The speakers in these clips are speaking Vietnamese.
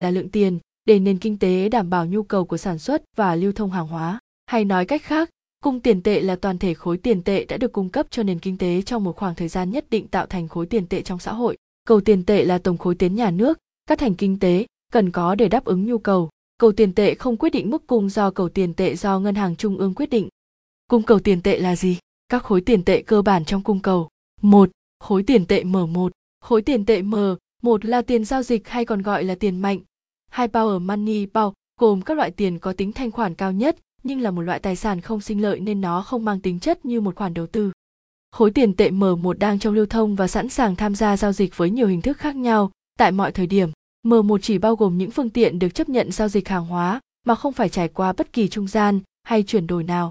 là lượng tiền để nền kinh tế đảm bảo nhu cầu của sản xuất và lưu thông hàng hóa hay nói cách khác cung tiền tệ là toàn thể khối tiền tệ đã được cung cấp cho nền kinh tế trong một khoảng thời gian nhất định tạo thành khối tiền tệ trong xã hội cầu tiền tệ là tổng khối tiền nhà nước các thành kinh tế cần có để đáp ứng nhu cầu cầu tiền tệ không quyết định mức cung do cầu tiền tệ do ngân hàng trung ương quyết định cung cầu tiền tệ là gì các khối tiền tệ cơ bản trong cung cầu một khối tiền tệ M1 khối tiền tệ M một là tiền giao dịch hay còn gọi là tiền mạnh hai power money bao gồm các loại tiền có tính thanh khoản cao nhất nhưng là một loại tài sản không sinh lợi nên nó không mang tính chất như một khoản đầu tư. Khối tiền tệ M1 đang trong lưu thông và sẵn sàng tham gia giao dịch với nhiều hình thức khác nhau tại mọi thời điểm. M1 chỉ bao gồm những phương tiện được chấp nhận giao dịch hàng hóa mà không phải trải qua bất kỳ trung gian hay chuyển đổi nào.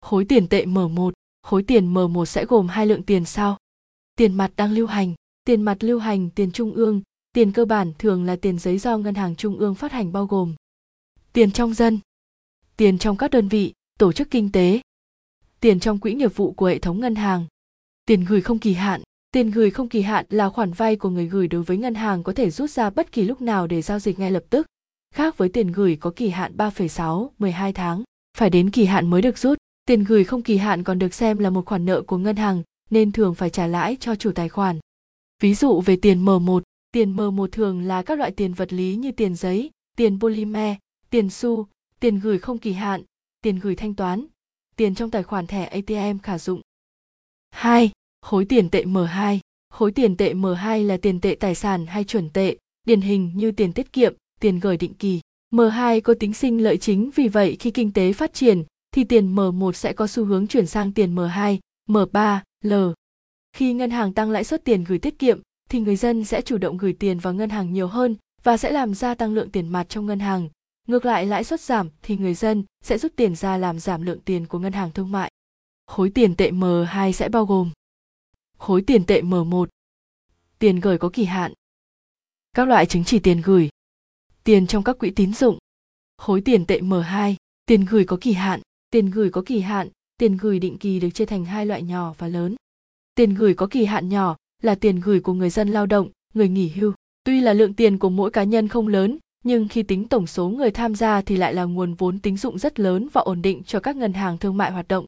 Khối tiền tệ M1, khối tiền M1 sẽ gồm hai lượng tiền sau. Tiền mặt đang lưu hành, tiền mặt lưu hành, tiền trung ương, tiền cơ bản thường là tiền giấy do ngân hàng trung ương phát hành bao gồm tiền trong dân, tiền trong các đơn vị, tổ chức kinh tế, tiền trong quỹ nghiệp vụ của hệ thống ngân hàng, tiền gửi không kỳ hạn. Tiền gửi không kỳ hạn là khoản vay của người gửi đối với ngân hàng có thể rút ra bất kỳ lúc nào để giao dịch ngay lập tức. Khác với tiền gửi có kỳ hạn 3,6, 12 tháng, phải đến kỳ hạn mới được rút. Tiền gửi không kỳ hạn còn được xem là một khoản nợ của ngân hàng nên thường phải trả lãi cho chủ tài khoản. Ví dụ về tiền M1, tiền M một thường là các loại tiền vật lý như tiền giấy, tiền polymer, tiền xu, tiền gửi không kỳ hạn, tiền gửi thanh toán, tiền trong tài khoản thẻ ATM khả dụng. 2. Khối tiền tệ M2 Khối tiền tệ M2 là tiền tệ tài sản hay chuẩn tệ, điển hình như tiền tiết kiệm, tiền gửi định kỳ. M2 có tính sinh lợi chính vì vậy khi kinh tế phát triển thì tiền M1 sẽ có xu hướng chuyển sang tiền M2, M3, L. Khi ngân hàng tăng lãi suất tiền gửi tiết kiệm thì người dân sẽ chủ động gửi tiền vào ngân hàng nhiều hơn và sẽ làm gia tăng lượng tiền mặt trong ngân hàng, Ngược lại lãi suất giảm thì người dân sẽ rút tiền ra làm giảm lượng tiền của ngân hàng thương mại. Khối tiền tệ M2 sẽ bao gồm khối tiền tệ M1, tiền gửi có kỳ hạn, các loại chứng chỉ tiền gửi, tiền trong các quỹ tín dụng, khối tiền tệ M2, tiền gửi có kỳ hạn, tiền gửi có kỳ hạn, tiền gửi định kỳ được chia thành hai loại nhỏ và lớn. Tiền gửi có kỳ hạn nhỏ là tiền gửi của người dân lao động, người nghỉ hưu. Tuy là lượng tiền của mỗi cá nhân không lớn, nhưng khi tính tổng số người tham gia thì lại là nguồn vốn tín dụng rất lớn và ổn định cho các ngân hàng thương mại hoạt động.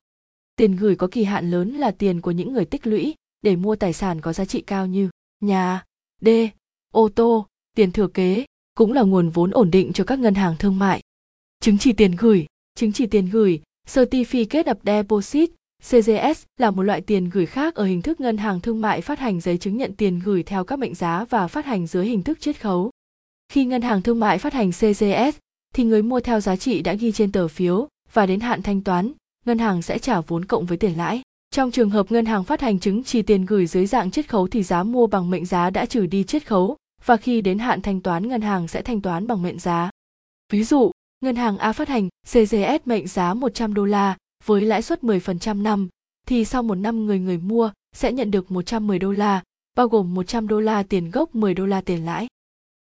Tiền gửi có kỳ hạn lớn là tiền của những người tích lũy để mua tài sản có giá trị cao như nhà, đê, ô tô, tiền thừa kế, cũng là nguồn vốn ổn định cho các ngân hàng thương mại. Chứng chỉ tiền gửi, chứng chỉ tiền gửi, Certificate of Deposit, CGS là một loại tiền gửi khác ở hình thức ngân hàng thương mại phát hành giấy chứng nhận tiền gửi theo các mệnh giá và phát hành dưới hình thức chiết khấu. Khi ngân hàng thương mại phát hành CGS, thì người mua theo giá trị đã ghi trên tờ phiếu và đến hạn thanh toán, ngân hàng sẽ trả vốn cộng với tiền lãi. Trong trường hợp ngân hàng phát hành chứng chỉ tiền gửi dưới dạng chiết khấu thì giá mua bằng mệnh giá đã trừ đi chiết khấu và khi đến hạn thanh toán ngân hàng sẽ thanh toán bằng mệnh giá. Ví dụ, ngân hàng A phát hành CGS mệnh giá 100 đô la với lãi suất 10% năm, thì sau một năm người người mua sẽ nhận được 110 đô la, bao gồm 100 đô la tiền gốc 10 đô la tiền lãi.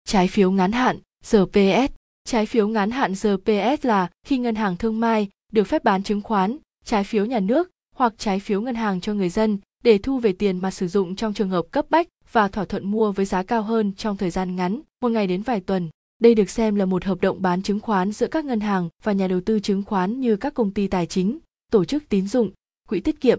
Trái phiếu ngắn hạn (GPS) Trái phiếu ngắn hạn (GPS) là khi ngân hàng thương mại được phép bán chứng khoán, trái phiếu nhà nước hoặc trái phiếu ngân hàng cho người dân để thu về tiền mà sử dụng trong trường hợp cấp bách và thỏa thuận mua với giá cao hơn trong thời gian ngắn, một ngày đến vài tuần. Đây được xem là một hợp động bán chứng khoán giữa các ngân hàng và nhà đầu tư chứng khoán như các công ty tài chính, tổ chức tín dụng, quỹ tiết kiệm.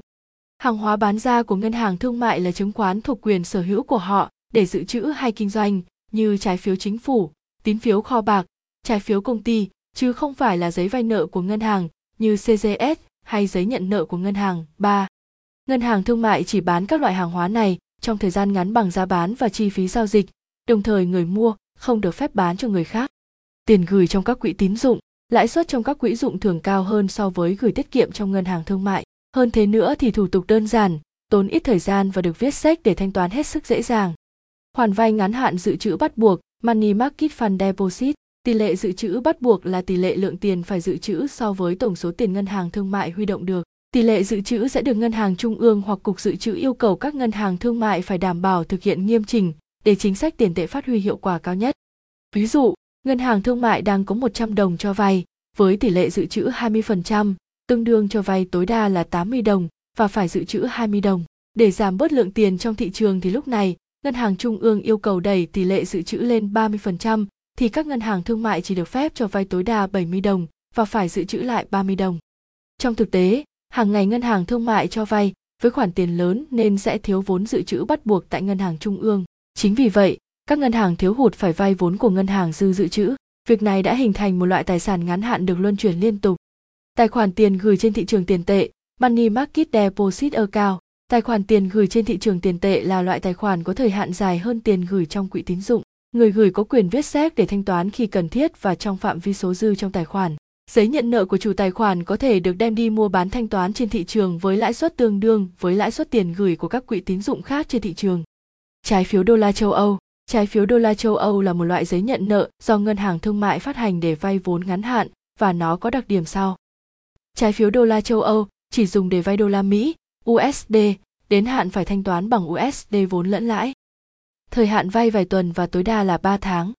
Hàng hóa bán ra của ngân hàng thương mại là chứng khoán thuộc quyền sở hữu của họ để dự trữ hay kinh doanh, như trái phiếu chính phủ, tín phiếu kho bạc, trái phiếu công ty, chứ không phải là giấy vay nợ của ngân hàng như CGS hay giấy nhận nợ của ngân hàng. 3. Ngân hàng thương mại chỉ bán các loại hàng hóa này trong thời gian ngắn bằng giá bán và chi phí giao dịch, đồng thời người mua không được phép bán cho người khác. Tiền gửi trong các quỹ tín dụng, lãi suất trong các quỹ dụng thường cao hơn so với gửi tiết kiệm trong ngân hàng thương mại. Hơn thế nữa thì thủ tục đơn giản, tốn ít thời gian và được viết sách để thanh toán hết sức dễ dàng. Khoản vay ngắn hạn dự trữ bắt buộc, Money Market Fund Deposit, tỷ lệ dự trữ bắt buộc là tỷ lệ lượng tiền phải dự trữ so với tổng số tiền ngân hàng thương mại huy động được. Tỷ lệ dự trữ sẽ được ngân hàng trung ương hoặc cục dự trữ yêu cầu các ngân hàng thương mại phải đảm bảo thực hiện nghiêm chỉnh để chính sách tiền tệ phát huy hiệu quả cao nhất. Ví dụ, ngân hàng thương mại đang có 100 đồng cho vay với tỷ lệ dự trữ 20%, tương đương cho vay tối đa là 80 đồng và phải dự trữ 20 đồng. Để giảm bớt lượng tiền trong thị trường thì lúc này ngân hàng trung ương yêu cầu đẩy tỷ lệ dự trữ lên 30%, thì các ngân hàng thương mại chỉ được phép cho vay tối đa 70 đồng và phải dự trữ lại 30 đồng. Trong thực tế, hàng ngày ngân hàng thương mại cho vay với khoản tiền lớn nên sẽ thiếu vốn dự trữ bắt buộc tại ngân hàng trung ương. Chính vì vậy, các ngân hàng thiếu hụt phải vay vốn của ngân hàng dư dự trữ. Việc này đã hình thành một loại tài sản ngắn hạn được luân chuyển liên tục. Tài khoản tiền gửi trên thị trường tiền tệ, Money Market Deposit Account. Tài khoản tiền gửi trên thị trường tiền tệ là loại tài khoản có thời hạn dài hơn tiền gửi trong quỹ tín dụng. Người gửi có quyền viết séc để thanh toán khi cần thiết và trong phạm vi số dư trong tài khoản. Giấy nhận nợ của chủ tài khoản có thể được đem đi mua bán thanh toán trên thị trường với lãi suất tương đương với lãi suất tiền gửi của các quỹ tín dụng khác trên thị trường. Trái phiếu đô la châu Âu Trái phiếu đô la châu Âu là một loại giấy nhận nợ do ngân hàng thương mại phát hành để vay vốn ngắn hạn và nó có đặc điểm sau. Trái phiếu đô la châu Âu chỉ dùng để vay đô la Mỹ, USD, đến hạn phải thanh toán bằng USD vốn lẫn lãi. Thời hạn vay vài tuần và tối đa là 3 tháng.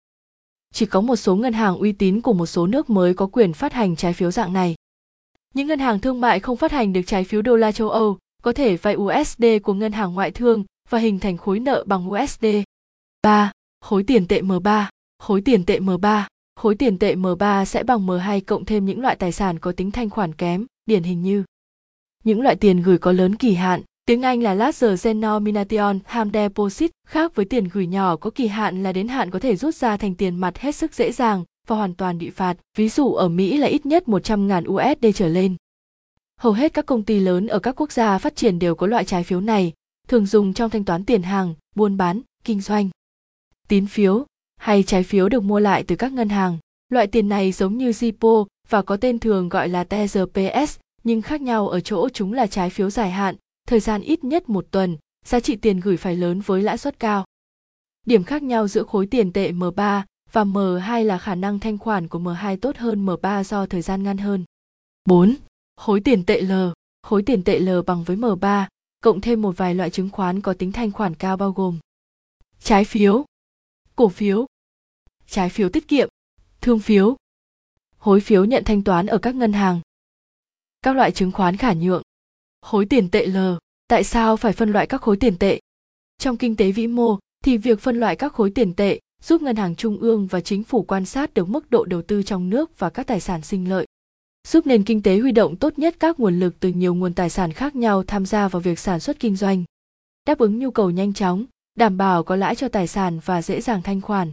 Chỉ có một số ngân hàng uy tín của một số nước mới có quyền phát hành trái phiếu dạng này. Những ngân hàng thương mại không phát hành được trái phiếu đô la châu Âu có thể vay USD của ngân hàng ngoại thương và hình thành khối nợ bằng USD. 3. Khối tiền tệ M3 Khối tiền tệ M3 Khối tiền tệ M3 sẽ bằng M2 cộng thêm những loại tài sản có tính thanh khoản kém, điển hình như những loại tiền gửi có lớn kỳ hạn, tiếng Anh là Larger Denomination Ham Deposit, khác với tiền gửi nhỏ có kỳ hạn là đến hạn có thể rút ra thành tiền mặt hết sức dễ dàng và hoàn toàn bị phạt. Ví dụ ở Mỹ là ít nhất 100.000 USD trở lên. Hầu hết các công ty lớn ở các quốc gia phát triển đều có loại trái phiếu này, thường dùng trong thanh toán tiền hàng, buôn bán, kinh doanh. Tín phiếu hay trái phiếu được mua lại từ các ngân hàng. Loại tiền này giống như Zippo và có tên thường gọi là TRPS, nhưng khác nhau ở chỗ chúng là trái phiếu dài hạn, thời gian ít nhất một tuần, giá trị tiền gửi phải lớn với lãi suất cao. Điểm khác nhau giữa khối tiền tệ M3 và M2 là khả năng thanh khoản của M2 tốt hơn M3 do thời gian ngắn hơn. 4. Khối tiền tệ L Khối tiền tệ L bằng với M3, cộng thêm một vài loại chứng khoán có tính thanh khoản cao bao gồm trái phiếu, cổ phiếu, trái phiếu tiết kiệm, thương phiếu, hối phiếu nhận thanh toán ở các ngân hàng. Các loại chứng khoán khả nhượng, khối tiền tệ L, tại sao phải phân loại các khối tiền tệ? Trong kinh tế vĩ mô thì việc phân loại các khối tiền tệ giúp ngân hàng trung ương và chính phủ quan sát được mức độ đầu tư trong nước và các tài sản sinh lợi giúp nền kinh tế huy động tốt nhất các nguồn lực từ nhiều nguồn tài sản khác nhau tham gia vào việc sản xuất kinh doanh đáp ứng nhu cầu nhanh chóng đảm bảo có lãi cho tài sản và dễ dàng thanh khoản.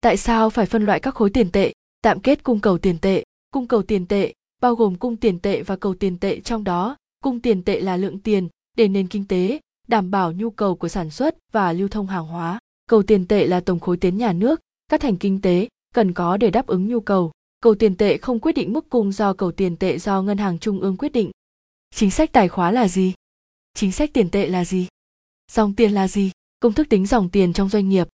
Tại sao phải phân loại các khối tiền tệ, tạm kết cung cầu tiền tệ? Cung cầu tiền tệ, bao gồm cung tiền tệ và cầu tiền tệ trong đó, cung tiền tệ là lượng tiền để nền kinh tế, đảm bảo nhu cầu của sản xuất và lưu thông hàng hóa. Cầu tiền tệ là tổng khối tiến nhà nước, các thành kinh tế cần có để đáp ứng nhu cầu. Cầu tiền tệ không quyết định mức cung do cầu tiền tệ do ngân hàng trung ương quyết định. Chính sách tài khóa là gì? Chính sách tiền tệ là gì? Dòng tiền là gì? Công thức tính dòng tiền trong doanh nghiệp.